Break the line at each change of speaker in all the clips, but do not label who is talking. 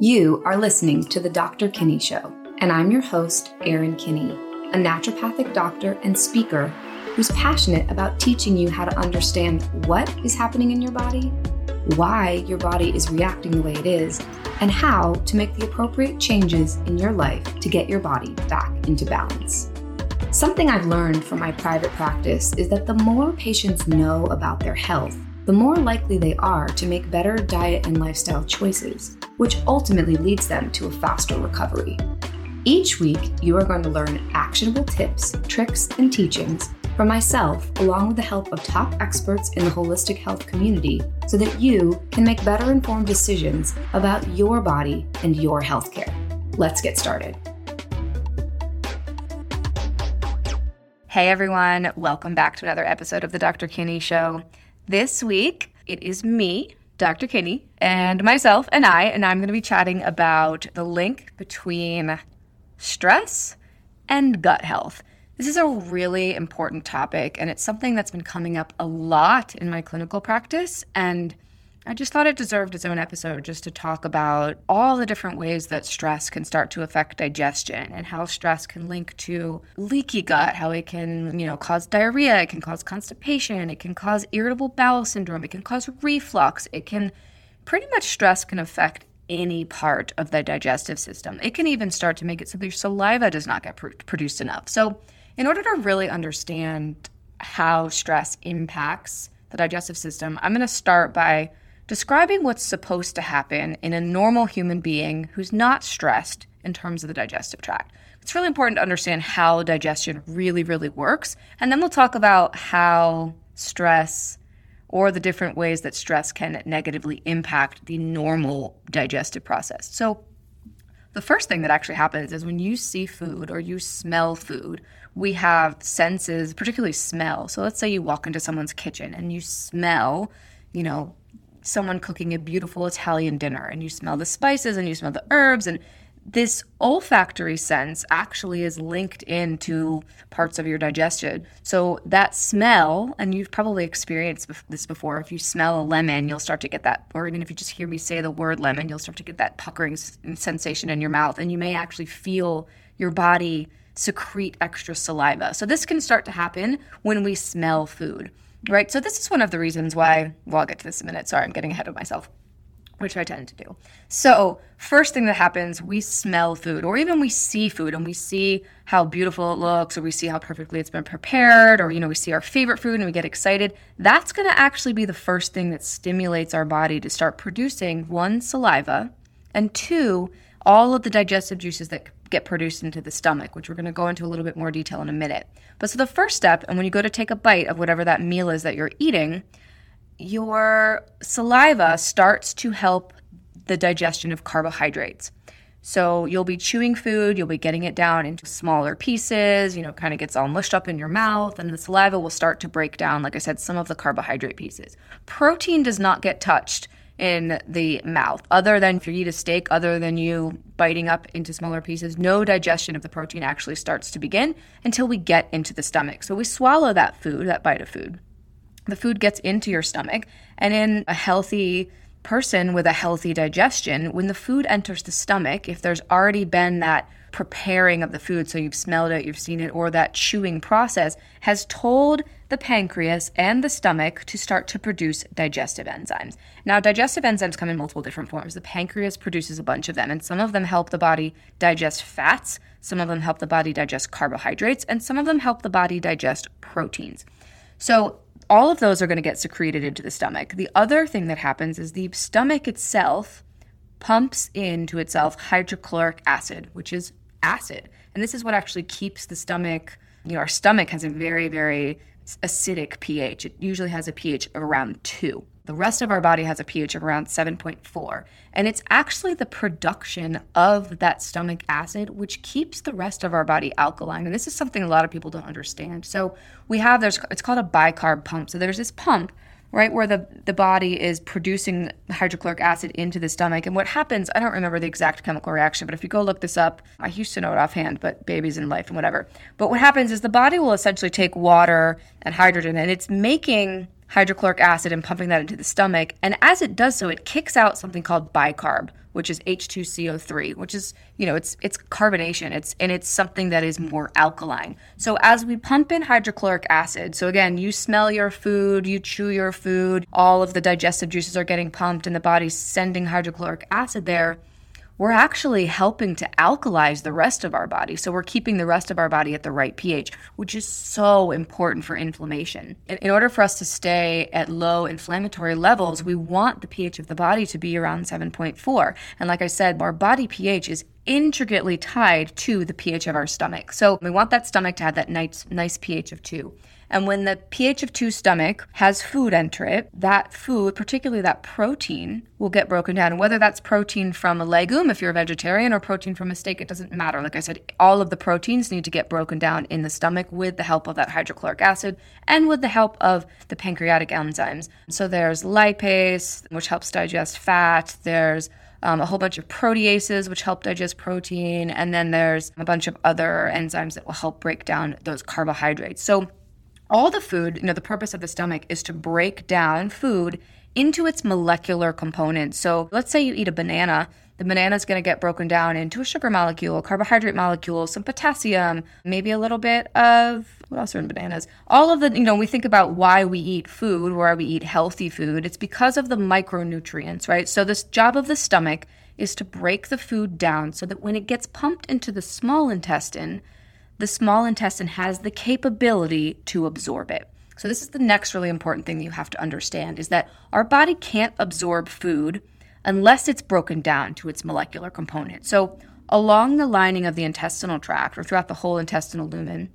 You are listening to The Dr. Kinney Show, and I'm your host, Erin Kinney, a naturopathic doctor and speaker who's passionate about teaching you how to understand what is happening in your body, why your body is reacting the way it is, and how to make the appropriate changes in your life to get your body back into balance. Something I've learned from my private practice is that the more patients know about their health, the more likely they are to make better diet and lifestyle choices, which ultimately leads them to a faster recovery. Each week, you are going to learn actionable tips, tricks, and teachings from myself, along with the help of top experts in the holistic health community, so that you can make better informed decisions about your body and your healthcare. Let's get started. Hey everyone, welcome back to another episode of The Dr. Kinney Show. This week, it is me, Dr. Kinney, and myself and I, and I'm going to be chatting about the link between stress and gut health. This is a really important topic, and it's something that's been coming up a lot in my clinical practice. And I just thought it deserved its own episode just to talk about all the different ways that stress can start to affect digestion and how stress can link to leaky gut, how it can, you know, cause diarrhea, it can cause constipation, it can cause irritable bowel syndrome, it can cause reflux, it can pretty much stress can affect any part of the digestive system. It can even start to make it so your saliva does not get pr- produced enough. So, in order to really understand how stress impacts the digestive system, I'm going to start by describing what's supposed to happen in a normal human being who's not stressed in terms of the digestive tract. It's really important to understand how digestion really, really works. And then we'll talk about how stress or the different ways that stress can negatively impact the normal digestive process. So, the first thing that actually happens is when you see food or you smell food, we have senses, particularly smell. So, let's say you walk into someone's kitchen and you smell, you know, someone cooking a beautiful Italian dinner and you smell the spices and you smell the herbs and this olfactory sense actually is linked into parts of your digestion. So that smell, and you've probably experienced this before, if you smell a lemon, you'll start to get that, or even if you just hear me say the word lemon, you'll start to get that puckering sensation in your mouth, and you may actually feel your body secrete extra saliva. So this can start to happen when we smell food right? So this is one of the reasons why, well, I'll get to this in a minute. Sorry, I'm getting ahead of myself, which I tend to do. So, first thing that happens, we smell food, or even we see food and we see how beautiful it looks, or we see how perfectly it's been prepared, or, you know, we see our favorite food and we get excited. That's going to actually be the first thing that stimulates our body to start producing one, saliva, and two, all of the digestive juices that get produced into the stomach, which we're going to go into a little bit more detail in a minute. But so the first step, and when you go to take a bite of whatever that meal is that you're eating, your saliva starts to help the digestion of carbohydrates. So you'll be chewing food, you'll be getting it down into smaller pieces, you know, kind of gets all mushed up in your mouth, and the saliva will start to break down, like I said, some of the carbohydrate pieces. Protein does not get touched in the mouth. Other than if you eat a steak, other than you biting up into smaller pieces, no digestion of the protein actually starts to begin until we get into the stomach. So we swallow that food, that bite of food. The food gets into your stomach, and in a healthy person with a healthy digestion, when the food enters the stomach, if there's already been that preparing of the food, so you've smelled it, you've seen it, or that chewing process has told the pancreas and the stomach to start to produce digestive enzymes. Now, digestive enzymes come in multiple different forms. The pancreas produces a bunch of them, and some of them help the body digest fats, some of them help the body digest carbohydrates, and some of them help the body digest proteins. So, all of those are going to get secreted into the stomach. The other thing that happens is the stomach itself pumps into itself hydrochloric acid, which is acid. And this is what actually keeps the stomach, you know, our stomach has a very, very acidic pH. It usually has a pH of around 2. The rest of our body has a pH of around 7.4. And it's actually the production of that stomach acid which keeps the rest of our body alkaline. And this is something a lot of people don't understand. So we have there's it's called a bicarb pump. So there's this pump right where the, the body is producing hydrochloric acid into the stomach. And what happens, I don't remember the exact chemical reaction, but if you go look this up, I used to know it offhand, but babies in life and whatever. But what happens is the body will essentially take water and hydrogen and it's making hydrochloric acid and pumping that into the stomach. And as it does so, it kicks out something called bicarb, which is H2CO3, which is, you know, it's it's carbonation. It's and it's something that is more alkaline. So as we pump in hydrochloric acid, so again, you smell your food, you chew your food, all of the digestive juices are getting pumped and the body's sending hydrochloric acid there we're actually helping to alkalize the rest of our body. So we're keeping the rest of our body at the right pH, which is so important for inflammation. In order for us to stay at low inflammatory levels, we want the pH of the body to be around 7.4. And like I said, our body pH is intricately tied to the pH of our stomach. So we want that stomach to have that nice, nice pH of 2. And when the pH of 2 stomach has food enter it, that food, particularly that protein, will get broken down. And whether that's protein from a legume, if you're a vegetarian, or protein from a steak, it doesn't matter. Like I said, all of the proteins need to get broken down in the stomach with the help of that hydrochloric acid and with the help of the pancreatic enzymes. So there's lipase, which helps digest fat. There's um, a whole bunch of proteases, which help digest protein. And then there's a bunch of other enzymes that will help break down those carbohydrates. So all the food, you know, the purpose of the stomach is to break down food into its molecular components. So let's say you eat a banana. The banana is going to get broken down into a sugar molecule, carbohydrate molecule, some potassium, maybe a little bit of what else are in bananas? All of the, you know, we think about why we eat food, why we eat healthy food. It's because of the micronutrients, right? So, this job of the stomach is to break the food down so that when it gets pumped into the small intestine, the small intestine has the capability to absorb it. So this is the next really important thing you have to understand is that our body can't absorb food unless it's broken down to its molecular component. So along the lining of the intestinal tract or throughout the whole intestinal lumen,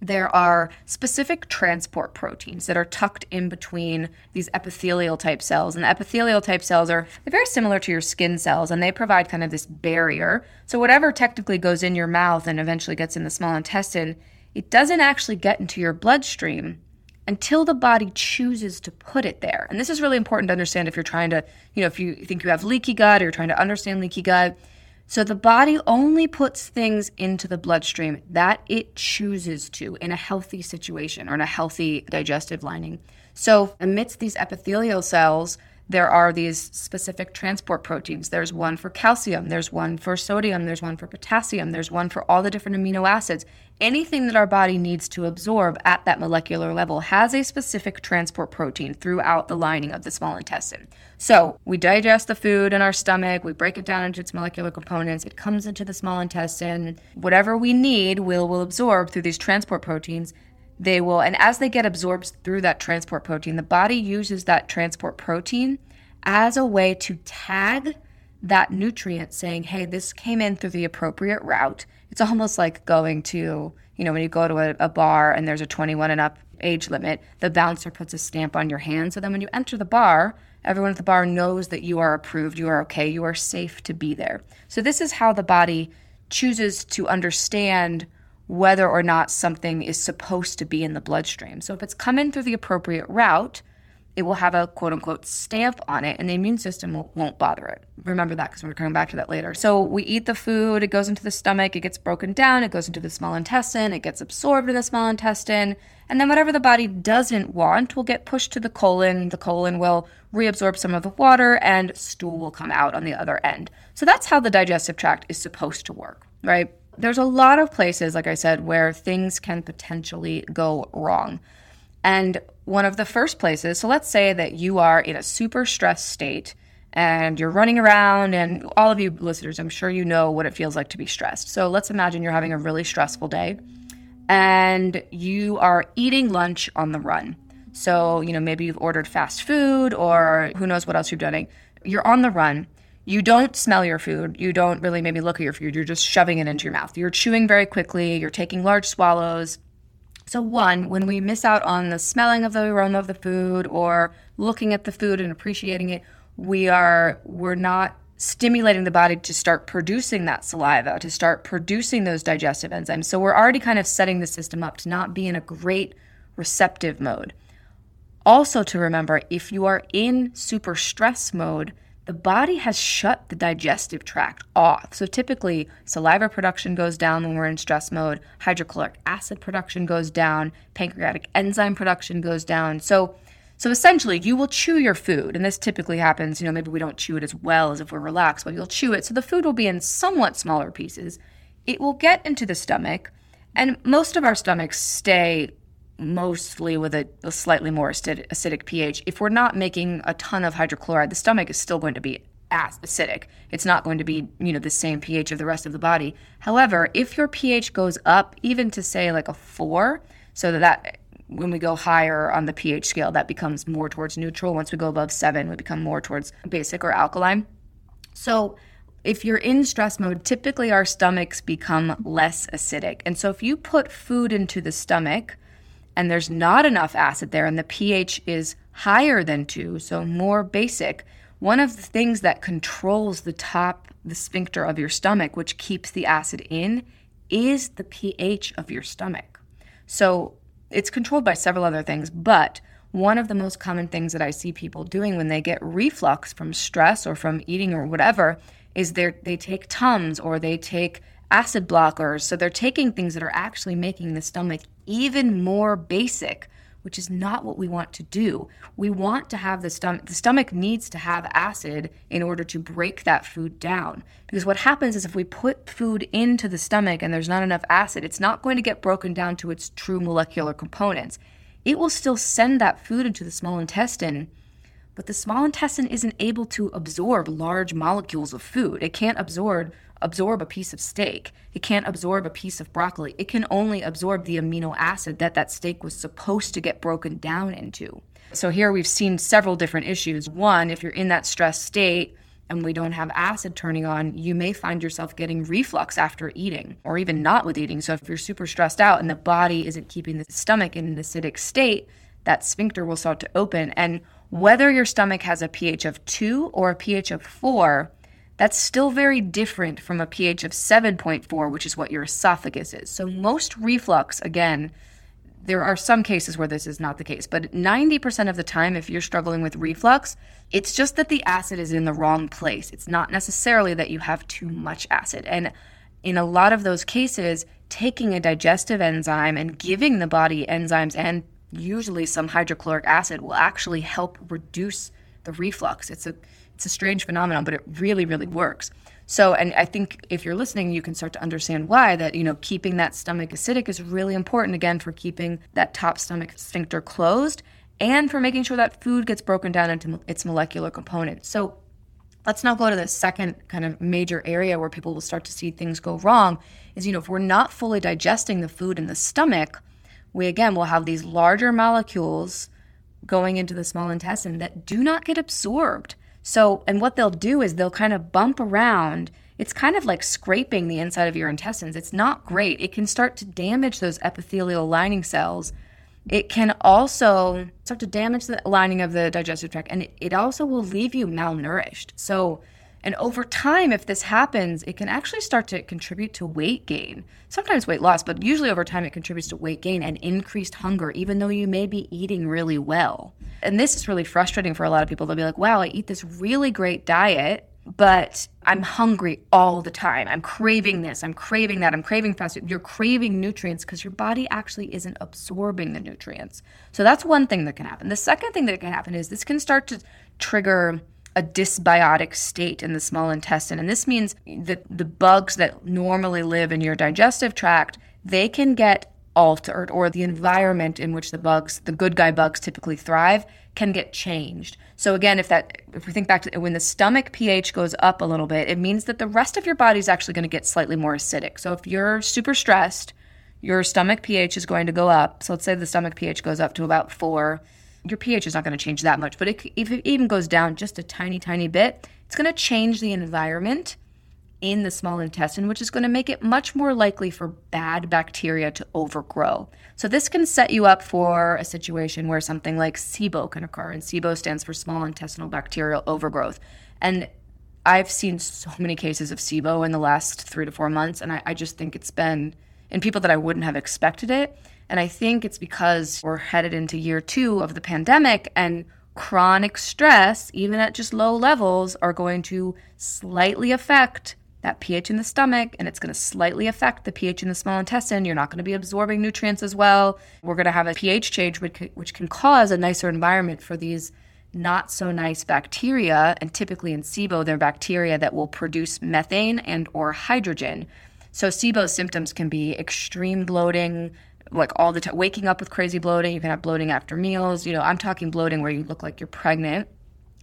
there are specific transport proteins that are tucked in between these epithelial type cells. And the epithelial type cells are very similar to your skin cells, and they provide kind of this barrier. So, whatever technically goes in your mouth and eventually gets in the small intestine, it doesn't actually get into your bloodstream until the body chooses to put it there. And this is really important to understand if you're trying to, you know, if you think you have leaky gut or you're trying to understand leaky gut so the body only puts things into the bloodstream that it chooses to in a healthy situation or in a healthy digestive lining. So amidst these epithelial cells, there are these specific transport proteins. There's one for calcium, there's one for sodium, there's one for potassium, there's one for all the different amino acids. Anything that our body needs to absorb at that molecular level has a specific transport protein throughout the lining of the small intestine. So we digest the food in our stomach, we break it down into its molecular components, it comes into the small intestine. Whatever we need, we'll, will absorb through these transport proteins they will, and as they get absorbed through that transport protein, the body uses that transport protein as a way to tag that nutrient, saying, hey, this came in through the appropriate route. It's almost like going to, you know, when you go to a, a bar and there's a 21 and up age limit, the bouncer puts a stamp on your hand. So then when you enter the bar, everyone at the bar knows that you are approved, you are okay, you are safe to be there. So this is how the body chooses to understand whether or not something is supposed to be in the bloodstream. So if it's coming through the appropriate route, it will have a quote unquote stamp on it, and the immune system not bother it. Remember that because we're coming back to that later. So we eat the food, it goes into the stomach, it gets broken down, it goes into the small intestine, it gets absorbed in the small intestine, and then whatever the body doesn't want will get pushed to the colon. The colon will reabsorb some of the water, and stool will come out on the other end. So that's how the digestive tract is supposed to work, right? There's a lot of places, like I said, where things can potentially go wrong. And one of the first places, so let's say that you are in a super stressed state and you're running around, and all of you listeners, I'm sure you know what it feels like to be stressed. So let's imagine you're having a really stressful day and you are eating lunch on the run. So, you know, maybe you've ordered fast food or who knows what else you're doing. You're on the run you don't smell your food. You don't really maybe look at your food. You're just shoving it into your mouth. You're chewing very quickly. You're taking large swallows. So, one, when we miss out on the smelling of the aroma of the food or looking at the food and appreciating it, we are we're not stimulating the body to start producing that saliva, to start producing those digestive enzymes. So we're already kind of setting the system up to not be in a great receptive mode. Also to remember if you are in super stress mode, the body has shut the digestive tract off. So typically, saliva production goes down when we're in stress mode, hydrochloric acid production goes down, pancreatic enzyme production goes down. So So essentially, you will chew your food, and this typically happens, you know, maybe we don't chew it as well as if we're relaxed, but you'll chew it. So the food will be in somewhat smaller pieces. It will get into the stomach, and most of our stomachs stay mostly with a, a slightly more acidic, acidic pH. If we're not making a ton of hydrochloride, the stomach is still going to be acidic. It's not going to be, you know, the same pH of the rest of the body. However, if your pH goes up even to say like a 4, so that, that when we go higher on the pH scale, that becomes more towards neutral. Once we go above 7, we become more towards basic or alkaline. So, if you're in stress mode, typically our stomachs become less acidic. And so if you put food into the stomach and there's not enough acid there and the pH is higher than 2, so more basic, one of the things that controls the top, the sphincter of your stomach, which keeps the acid in, is the pH of your stomach. So it's controlled by several other things, but one of the most common things that I see people doing when they get reflux from stress or from eating or whatever is they take Tums or they take acid blockers. So they're taking things that are actually making the stomach even more basic which is not what we want to do. We want to have the stomach, the stomach needs to have acid in order to break that food down. Because what happens is if we put food into the stomach and there's not enough acid, it's not going to get broken down to its true molecular components. It will still send that food into the small intestine but the small intestine isn't able to absorb large molecules of food. It can't absorb absorb a piece of steak. It can't absorb a piece of broccoli. It can only absorb the amino acid that that steak was supposed to get broken down into. So here we've seen several different issues. One, if you're in that stress state and we don't have acid turning on, you may find yourself getting reflux after eating or even not with eating. So if you're super stressed out and the body isn't keeping the stomach in an acidic state, that sphincter will start to open and whether your stomach has a pH of 2 or a pH of 4, that's still very different from a pH of 7.4, which is what your esophagus is. So, most reflux, again, there are some cases where this is not the case, but 90% of the time, if you're struggling with reflux, it's just that the acid is in the wrong place. It's not necessarily that you have too much acid. And in a lot of those cases, taking a digestive enzyme and giving the body enzymes and usually some hydrochloric acid will actually help reduce the reflux. It's a it's a strange phenomenon, but it really really works. So, and I think if you're listening, you can start to understand why that, you know, keeping that stomach acidic is really important again for keeping that top stomach sphincter closed and for making sure that food gets broken down into its molecular components. So, let's now go to the second kind of major area where people will start to see things go wrong is, you know, if we're not fully digesting the food in the stomach, we again will have these larger molecules going into the small intestine that do not get absorbed. So, and what they'll do is they'll kind of bump around. It's kind of like scraping the inside of your intestines. It's not great. It can start to damage those epithelial lining cells. It can also start to damage the lining of the digestive tract, and it also will leave you malnourished. So, and over time, if this happens, it can actually start to contribute to weight gain. Sometimes weight loss, but usually over time, it contributes to weight gain and increased hunger, even though you may be eating really well. And this is really frustrating for a lot of people. They'll be like, wow, I eat this really great diet, but I'm hungry all the time. I'm craving this, I'm craving that, I'm craving fast food. You're craving nutrients because your body actually isn't absorbing the nutrients. So that's one thing that can happen. The second thing that can happen is this can start to trigger a dysbiotic state in the small intestine. And this means that the bugs that normally live in your digestive tract, they can get altered or the environment in which the bugs, the good guy bugs typically thrive, can get changed. So again, if that if we think back to when the stomach pH goes up a little bit, it means that the rest of your body is actually going to get slightly more acidic. So if you're super stressed, your stomach pH is going to go up. So let's say the stomach pH goes up to about 4 your pH is not going to change that much, but it, if it even goes down just a tiny, tiny bit, it's going to change the environment in the small intestine, which is going to make it much more likely for bad bacteria to overgrow. So, this can set you up for a situation where something like SIBO can occur. And SIBO stands for small intestinal bacterial overgrowth. And I've seen so many cases of SIBO in the last three to four months. And I, I just think it's been in people that I wouldn't have expected it. And I think it's because we're headed into year two of the pandemic and chronic stress, even at just low levels, are going to slightly affect that pH in the stomach and it's going to slightly affect the pH in the small intestine. You're not going to be absorbing nutrients as well. We're going to have a pH change, which can cause a nicer environment for these not so nice bacteria. And typically in SIBO, they're bacteria that will produce methane and or hydrogen. So SIBO symptoms can be extreme bloating, like all the time, waking up with crazy bloating. You can have bloating after meals. You know, I'm talking bloating where you look like you're pregnant.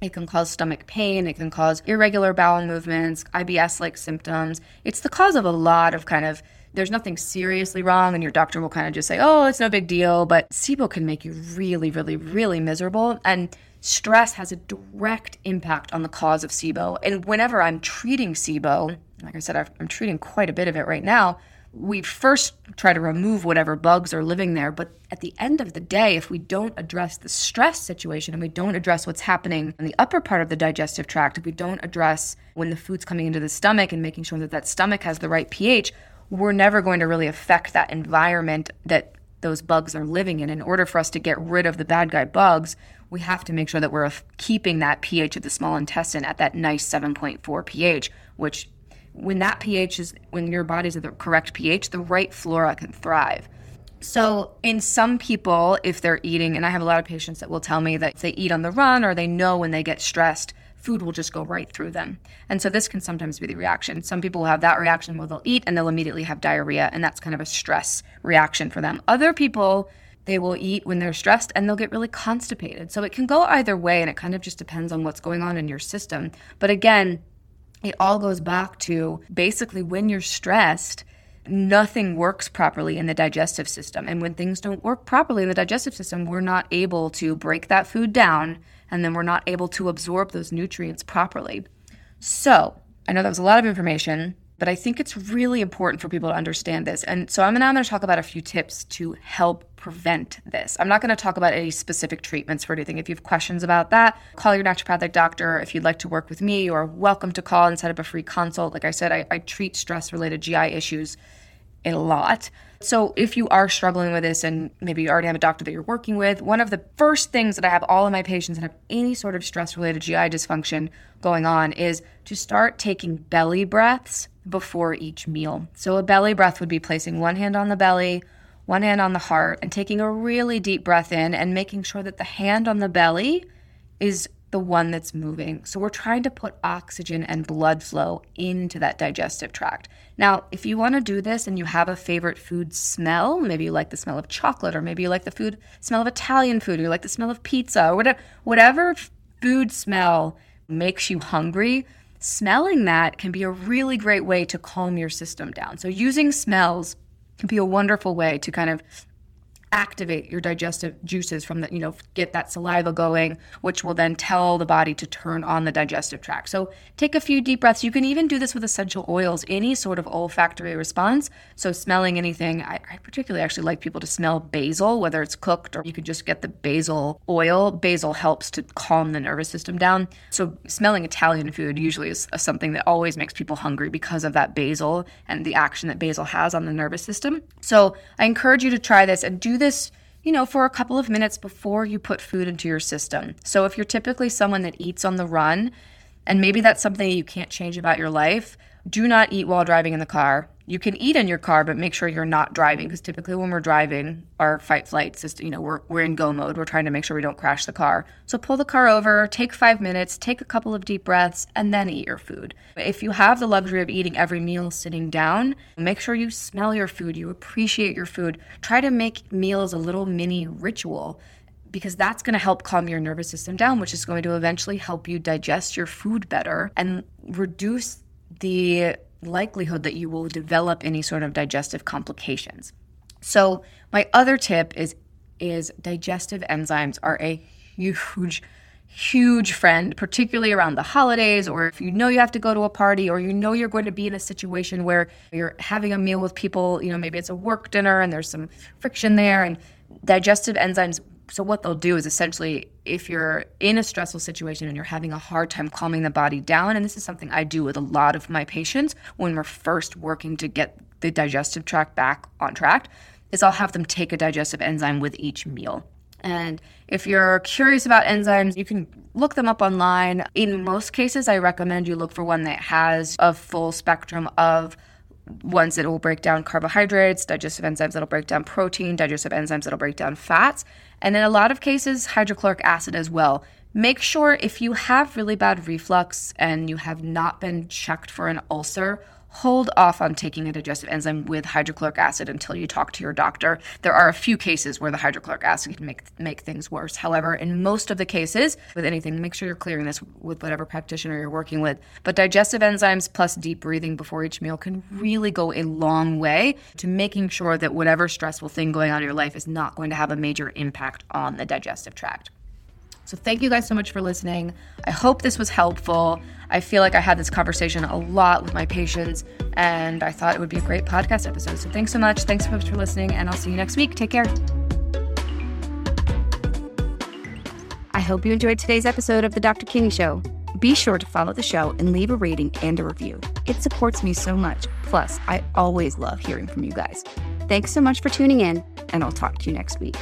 It can cause stomach pain. It can cause irregular bowel movements, IBS like symptoms. It's the cause of a lot of kind of, there's nothing seriously wrong, and your doctor will kind of just say, oh, it's no big deal. But SIBO can make you really, really, really miserable. And stress has a direct impact on the cause of SIBO. And whenever I'm treating SIBO, like I said, I'm treating quite a bit of it right now we first try to remove whatever bugs are living there. But at the end of the day, if we don't address the stress situation and we don't address what's happening in the upper part of the digestive tract, if we don't address when the food's coming into the stomach and making sure that that stomach has the right pH, we're never going to really affect that environment that those bugs are living in. In order for us to get rid of the bad guy bugs, we have to make sure that we're keeping that pH of the small intestine at that nice 7.4 pH, which when that pH is when your body's at the correct pH, the right flora can thrive. So, in some people, if they're eating, and I have a lot of patients that will tell me that if they eat on the run or they know when they get stressed, food will just go right through them. And so, this can sometimes be the reaction. Some people will have that reaction where they'll eat and they'll immediately have diarrhea, and that's kind of a stress reaction for them. Other people, they will eat when they're stressed and they'll get really constipated. So, it can go either way, and it kind of just depends on what's going on in your system. But again, it all goes back to basically when you're stressed, nothing works properly in the digestive system. And when things don't work properly in the digestive system, we're not able to break that food down and then we're not able to absorb those nutrients properly. So, I know that was a lot of information, but I think it's really important for people to understand this. And so I'm now going to talk about a few tips to help prevent this. I'm not going to talk about any specific treatments for anything. If you have questions about that, call your naturopathic doctor. If you'd like to work with me, you're welcome to call and set up a free consult. Like I said, I, I treat stress related GI issues a lot. So, if you are struggling with this and maybe you already have a doctor that you're working with, one of the first things that I have all of my patients that have any sort of stress related GI dysfunction going on is to start taking belly breaths before each meal. So, a belly breath would be placing one hand on the belly, one hand on the heart, and taking a really deep breath in and making sure that the hand on the belly is the one that's moving. So, we're trying to put oxygen and blood flow into that digestive tract. Now, if you want to do this and you have a favorite food smell, maybe you like the smell of chocolate, or maybe you like the food smell of Italian food, or you like the smell of pizza, or whatever, whatever food smell makes you hungry, smelling that can be a really great way to calm your system down. So, using smells can be a wonderful way to kind of activate your digestive juices from the, you know, get that saliva going, which will then tell the body to turn on the digestive tract. So take a few deep breaths. You can even do this with essential oils, any sort of olfactory response. So smelling anything, I, I particularly actually like people to smell basil, whether it's cooked or you could just get the basil oil. Basil helps to calm the nervous system down. So smelling Italian food usually is something that always makes people hungry because of that basil and the action that basil has on the nervous system. So I encourage you to try this and do this this, you know, for a couple of minutes before you put food into your system. So if you're typically someone that eats on the run, and maybe that's something you can't change about your life, do not eat while driving in the car. You can eat in your car, but make sure you're not driving because typically when we're driving, our fight flight system, you know, we're, we're in go mode. We're trying to make sure we don't crash the car. So pull the car over, take five minutes, take a couple of deep breaths, and then eat your food. If you have the luxury of eating every meal sitting down, make sure you smell your food, you appreciate your food. Try to make meals a little mini ritual because that's going to help calm your nervous system down, which is going to eventually help you digest your food better and reduce the likelihood that you will develop any sort of digestive complications. So, my other tip is is digestive enzymes are a huge huge friend, particularly around the holidays, or if you know you have to go to a party, or you know you're going to be in a situation where you're having a meal with people, you know, maybe it's a work dinner and there's some friction there, and digestive enzymes so what they'll do is essentially if you're in a stressful situation and you're having a hard time calming the body down and this is something i do with a lot of my patients when we're first working to get the digestive tract back on track is i'll have them take a digestive enzyme with each meal And if you're curious about enzymes, you can look them up online. In most cases, I recommend you look for one that has a full spectrum of ones that will break down carbohydrates, digestive enzymes that'll break down protein, digestive enzymes that'll break down fats, and in a lot of cases, hydrochloric acid as well. Make sure if you have really bad reflux and you have not been checked for an ulcer, hold off on taking a digestive enzyme with hydrochloric acid until you talk to your doctor. There are a few cases where the hydrochloric acid can make make things worse. However, in most of the cases with anything, make sure you're clearing this with whatever practitioner you're working with. But digestive enzymes plus deep breathing before each meal can really go a long way to making sure that whatever stressful thing going on in your life is not going to have a major impact on the digestive tract. So, thank you guys so much for listening. I hope this was helpful. I feel like I had this conversation a lot with my patients, and I thought it would be a great podcast episode. So, thanks so much. Thanks so much for listening, and I'll see you next week. Take care. I hope you enjoyed today's episode of The Dr. Kinney Show. Be sure to follow the show and leave a rating and a review. It supports me so much. Plus, I always love hearing from you guys. Thanks so much for tuning in, and I'll talk to you next week.